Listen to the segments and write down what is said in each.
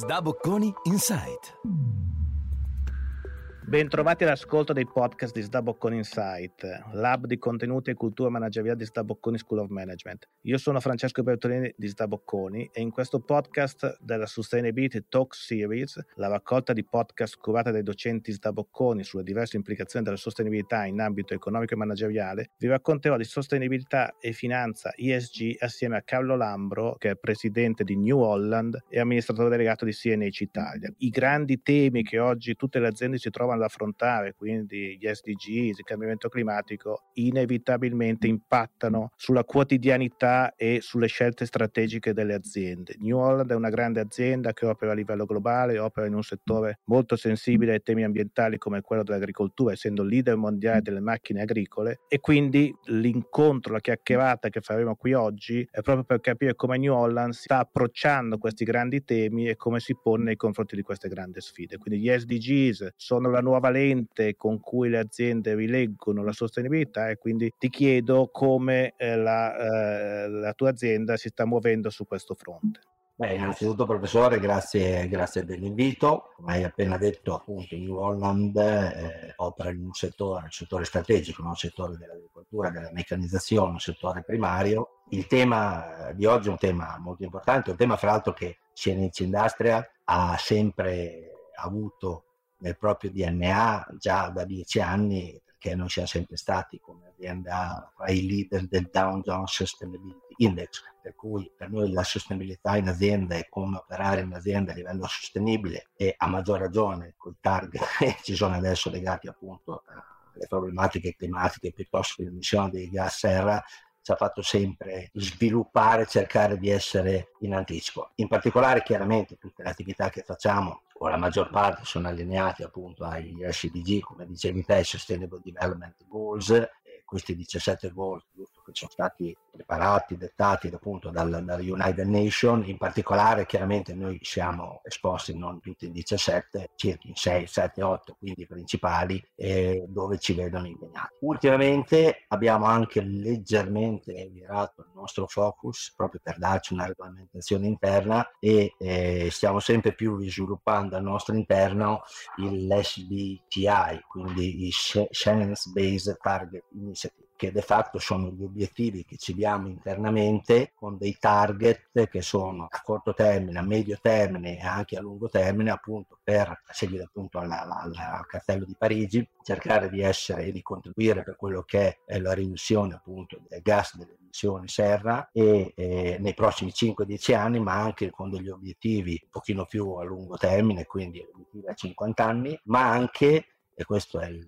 da Bocconi Insight. Bentrovati all'ascolto dei podcast di Sdabocconi Insight, lab di contenuti e cultura manageriale di Sdabocconi School of Management. Io sono Francesco Bertolini di Sdabocconi e in questo podcast della Sustainability Talk Series, la raccolta di podcast curata dai docenti Sdabocconi sulle diverse implicazioni della sostenibilità in ambito economico e manageriale, vi racconterò di sostenibilità e finanza ESG assieme a Carlo Lambro, che è presidente di New Holland e amministratore delegato di CNH Italia. I grandi temi che oggi tutte le aziende si trovano da affrontare, quindi gli SDGs, il cambiamento climatico, inevitabilmente impattano sulla quotidianità e sulle scelte strategiche delle aziende. New Holland è una grande azienda che opera a livello globale, opera in un settore molto sensibile ai temi ambientali come quello dell'agricoltura, essendo leader mondiale delle macchine agricole e quindi l'incontro, la chiacchierata che faremo qui oggi è proprio per capire come New Holland sta approcciando questi grandi temi e come si pone nei confronti di queste grandi sfide. Quindi gli SDGs sono la nuova lente con cui le aziende rileggono la sostenibilità e quindi ti chiedo come eh, la, eh, la tua azienda si sta muovendo su questo fronte. Beh, innanzitutto professore, grazie, grazie dell'invito. Come hai appena detto, appunto, New Holland eh, opera in un settore, un settore strategico, un settore dell'agricoltura, della meccanizzazione, un settore primario. Il tema di oggi è un tema molto importante, un tema fra l'altro che CNC Industria ha sempre avuto nel proprio DNA già da dieci anni, perché noi siamo sempre stati come azienda tra i leader del Dow Jones Sustainability Index, per cui per noi la sostenibilità in azienda è come operare in azienda a livello sostenibile e a maggior ragione con i target che ci sono adesso legati appunto alle problematiche climatiche piuttosto che l'emissione dei gas serra ci ha fatto sempre sviluppare, cercare di essere in anticipo. In particolare, chiaramente, tutte le attività che facciamo, o la maggior parte, sono allineate appunto agli SDG, come dicevi te, Sustainable Development Goals, questi 17 goals sono stati preparati, dettati appunto dal, dal, United Nations, in particolare chiaramente noi siamo esposti non tutti in 17, circa in 6, 7, 8, quindi principali, eh, dove ci vedono impegnati. Ultimamente abbiamo anche leggermente virato il nostro focus proprio per darci una regolamentazione interna e eh, stiamo sempre più sviluppando al nostro interno l'SBTI, quindi il Science Based Target Initiative che de facto sono gli obiettivi che ci diamo internamente con dei target che sono a corto termine, a medio termine e anche a lungo termine appunto per seguire appunto alla, alla, al cartello di Parigi, cercare di essere e di contribuire per quello che è la riduzione appunto del gas delle emissioni serra e eh, nei prossimi 5-10 anni ma anche con degli obiettivi un pochino più a lungo termine, quindi obiettivi a 50 anni, ma anche, e questo è il,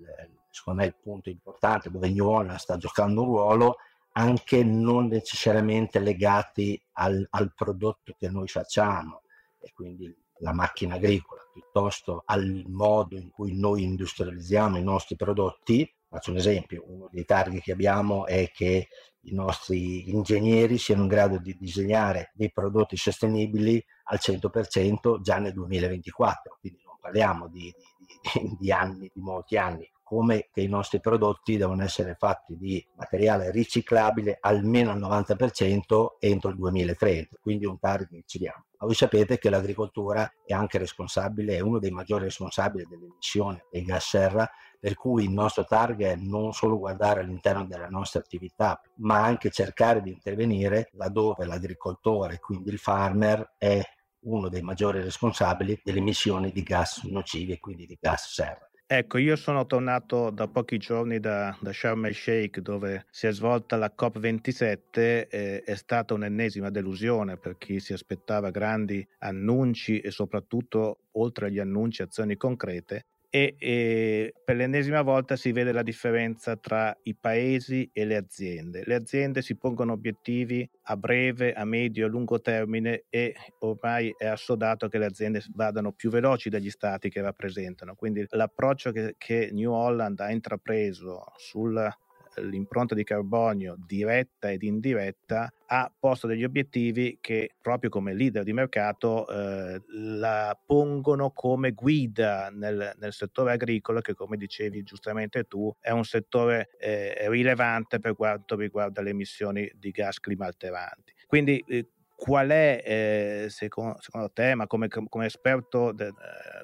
secondo me il punto importante dove Holland sta giocando un ruolo, anche non necessariamente legati al, al prodotto che noi facciamo e quindi la macchina agricola, piuttosto al modo in cui noi industrializziamo i nostri prodotti. Faccio un esempio, uno dei target che abbiamo è che i nostri ingegneri siano in grado di disegnare dei prodotti sostenibili al 100% già nel 2024, quindi non parliamo di, di, di anni, di molti anni, come che i nostri prodotti devono essere fatti di materiale riciclabile almeno al 90% entro il 2030, quindi un target che ci diamo. Ma voi sapete che l'agricoltura è anche responsabile, è uno dei maggiori responsabili delle emissioni dei gas serra, per cui il nostro target è non solo guardare all'interno della nostra attività, ma anche cercare di intervenire laddove l'agricoltore, quindi il farmer, è uno dei maggiori responsabili delle emissioni di gas nocivi e quindi di gas serra. Ecco, io sono tornato da pochi giorni da, da Sharm el Sheikh dove si è svolta la COP27 e è stata un'ennesima delusione per chi si aspettava grandi annunci e soprattutto oltre agli annunci azioni concrete e, e, per l'ennesima volta si vede la differenza tra i paesi e le aziende. Le aziende si pongono obiettivi a breve, a medio a lungo termine e ormai è assodato che le aziende vadano più veloci dagli stati che rappresentano. Quindi l'approccio che, che New Holland ha intrapreso sul l'impronta di carbonio diretta ed indiretta ha posto degli obiettivi che proprio come leader di mercato eh, la pongono come guida nel, nel, settore agricolo che come dicevi giustamente tu è un settore eh, rilevante per quanto riguarda le emissioni di gas climalteranti. Quindi eh, qual è, eh, secondo, secondo, te, ma come, come esperto de, eh,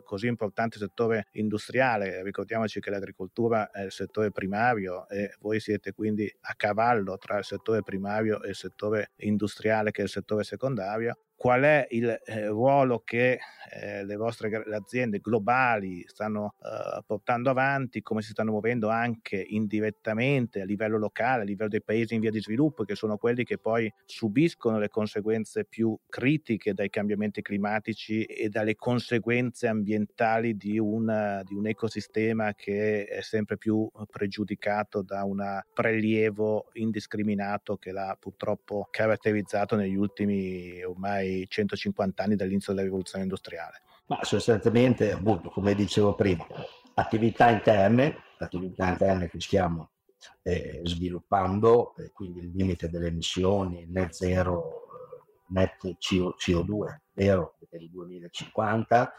così importante settore industriale, ricordiamoci che l'agricoltura è il settore primario e voi siete quindi a cavallo tra il settore primario e il settore industriale che è il settore secondario, qual è il eh, ruolo che eh, le vostre le aziende globali stanno eh, portando avanti, come si stanno muovendo anche indirettamente a livello locale, a livello dei paesi in via di sviluppo, che sono quelli che poi subiscono le conseguenze più critiche dai cambiamenti climatici e dalle conseguenze ambientali di, una, di un ecosistema che è sempre più pregiudicato da un prelievo indiscriminato che l'ha purtroppo caratterizzato negli ultimi ormai 150 anni dall'inizio della rivoluzione industriale. Ma sostanzialmente, appunto, come dicevo prima, attività interne, attività interne che stiamo eh, sviluppando, eh, quindi il limite delle emissioni net zero, net CO, CO2 zero per il 2050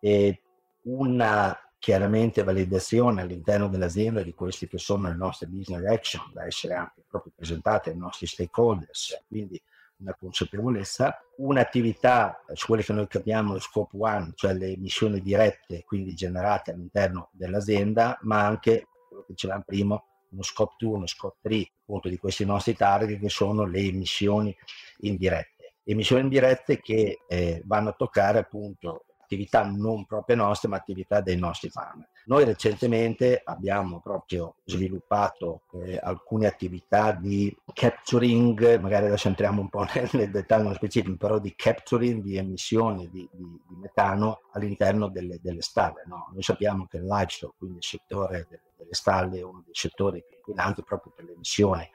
e una chiaramente validazione all'interno dell'azienda di questi che sono le nostre business action da essere anche proprio presentate ai nostri stakeholders. Quindi una consapevolezza, un'attività su quelle che noi chiamiamo scope one, cioè le emissioni dirette, quindi generate all'interno dell'azienda, ma anche quello che dicevamo prima, uno scope 2, uno scope 3, appunto di questi nostri target che sono le emissioni indirette. Emissioni indirette che eh, vanno a toccare appunto attività non proprie nostre, ma attività dei nostri farmer. Noi recentemente abbiamo proprio sviluppato eh, alcune attività di capturing, magari adesso entriamo un po' nel, nel dettaglio specifico, però di capturing di emissioni di, di, di metano all'interno delle, delle stalle. No? Noi sappiamo che il livestock, quindi il settore delle, delle stalle, è uno dei settori più inquinanti proprio per le emissioni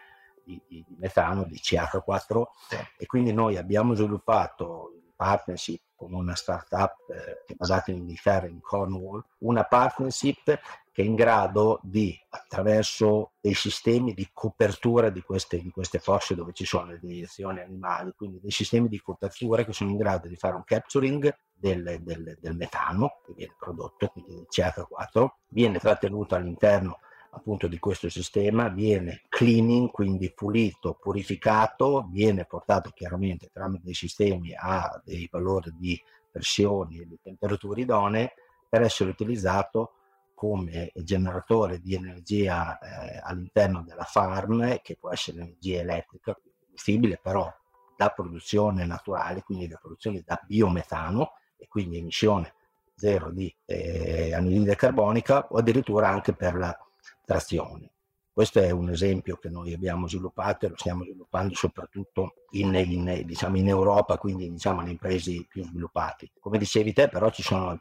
di, di, metano, di CH4 e quindi noi abbiamo sviluppato partnership con una startup eh, basata in Inghilterra, in Cornwall, una partnership che è in grado di, attraverso dei sistemi di copertura di queste, di queste fosse dove ci sono le deiezioni animali, quindi dei sistemi di copertura che sono in grado di fare un capturing del, del, del metano che viene prodotto, quindi del CH4, viene trattenuto all'interno appunto di questo sistema viene cleaning, quindi pulito, purificato, viene portato chiaramente tramite dei sistemi a dei valori di pressioni e di temperature idonee per essere utilizzato come generatore di energia eh, all'interno della farm, che può essere energia elettrica, combustibile, però da produzione naturale, quindi da produzione da biometano e quindi emissione zero di eh, anidride carbonica o addirittura anche per la trazione. Questo è un esempio che noi abbiamo sviluppato e lo stiamo sviluppando soprattutto in, in, diciamo in Europa, quindi diciamo nei paesi più sviluppati. Come dicevi te, però ci sono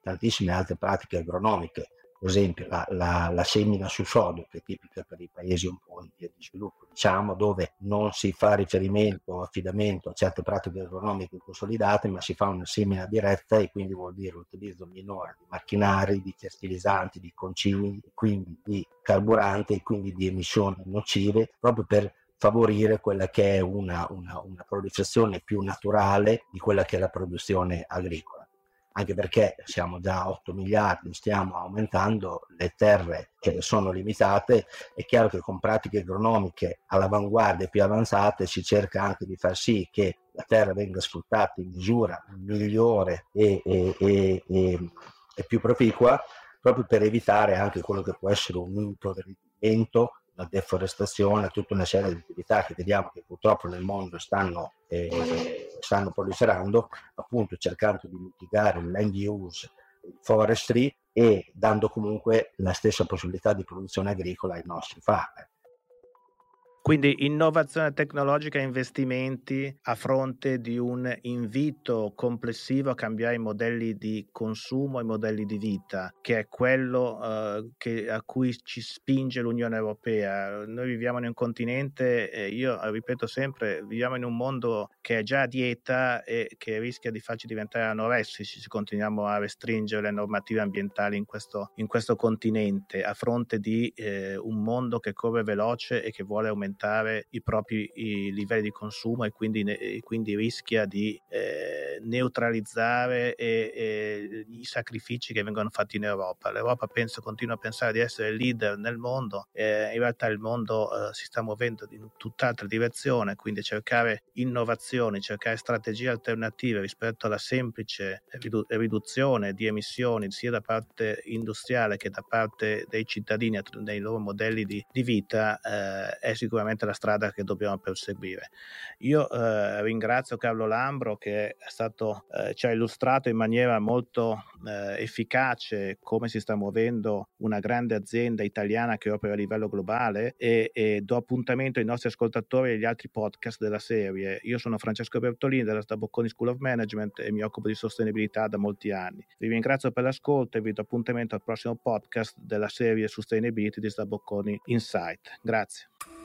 tantissime altre pratiche agronomiche per esempio la, la, la, semina su sodo che è tipica per i paesi un po' in via di sviluppo, diciamo, dove non si fa riferimento o affidamento a certe pratiche agronomiche consolidate, ma si fa una semina diretta e quindi vuol dire l'utilizzo minore di macchinari, di fertilizzanti, di concimi, quindi di carburanti e quindi di emissioni nocive, proprio per favorire quella che è una, una, una proliferazione più naturale di quella che è la produzione agricola anche perché siamo già a 8 miliardi, stiamo aumentando, le terre sono limitate, è chiaro che con pratiche agronomiche all'avanguardia più avanzate si cerca anche di far sì che la terra venga sfruttata in misura migliore e, e, e, e più proficua, proprio per evitare anche quello che può essere un impoverimento la deforestazione, tutta una serie di attività che vediamo che purtroppo nel mondo stanno, eh, stanno proliferando, appunto cercando di mitigare il land use, forestry e dando comunque la stessa possibilità di produzione agricola ai nostri farmer. Quindi innovazione tecnologica e investimenti a fronte di un invito complessivo a cambiare i modelli di consumo e i modelli di vita, che è quello uh, che, a cui ci spinge l'Unione Europea. Noi viviamo in un continente, eh, io ripeto sempre, viviamo in un mondo che è già a dieta e che rischia di farci diventare anoressici se continuiamo a restringere le normative ambientali in questo, in questo continente, a fronte di eh, un mondo che corre veloce e che vuole aumentare aumentare i propri i livelli di consumo e quindi, e quindi rischia di eh, neutralizzare e, e i sacrifici che vengono fatti in Europa. L'Europa penso, continua a pensare di essere leader nel mondo, eh, in realtà il mondo eh, si sta muovendo in tutt'altra direzione, quindi cercare innovazioni, cercare strategie alternative rispetto alla semplice ridu- riduzione di emissioni sia da parte industriale che da parte dei cittadini nei loro modelli di, di vita eh, è sicuramente la strada che dobbiamo perseguire. Io eh, ringrazio Carlo Lambro che stato, eh, ci ha illustrato in maniera molto eh, efficace come si sta muovendo una grande azienda italiana che opera a livello globale e, e do appuntamento ai nostri ascoltatori e agli altri podcast della serie. Io sono Francesco Bertolini della Stabocconi School of Management e mi occupo di sostenibilità da molti anni. Vi ringrazio per l'ascolto e vi do appuntamento al prossimo podcast della serie Sustainability di Stabocconi Insight. Grazie.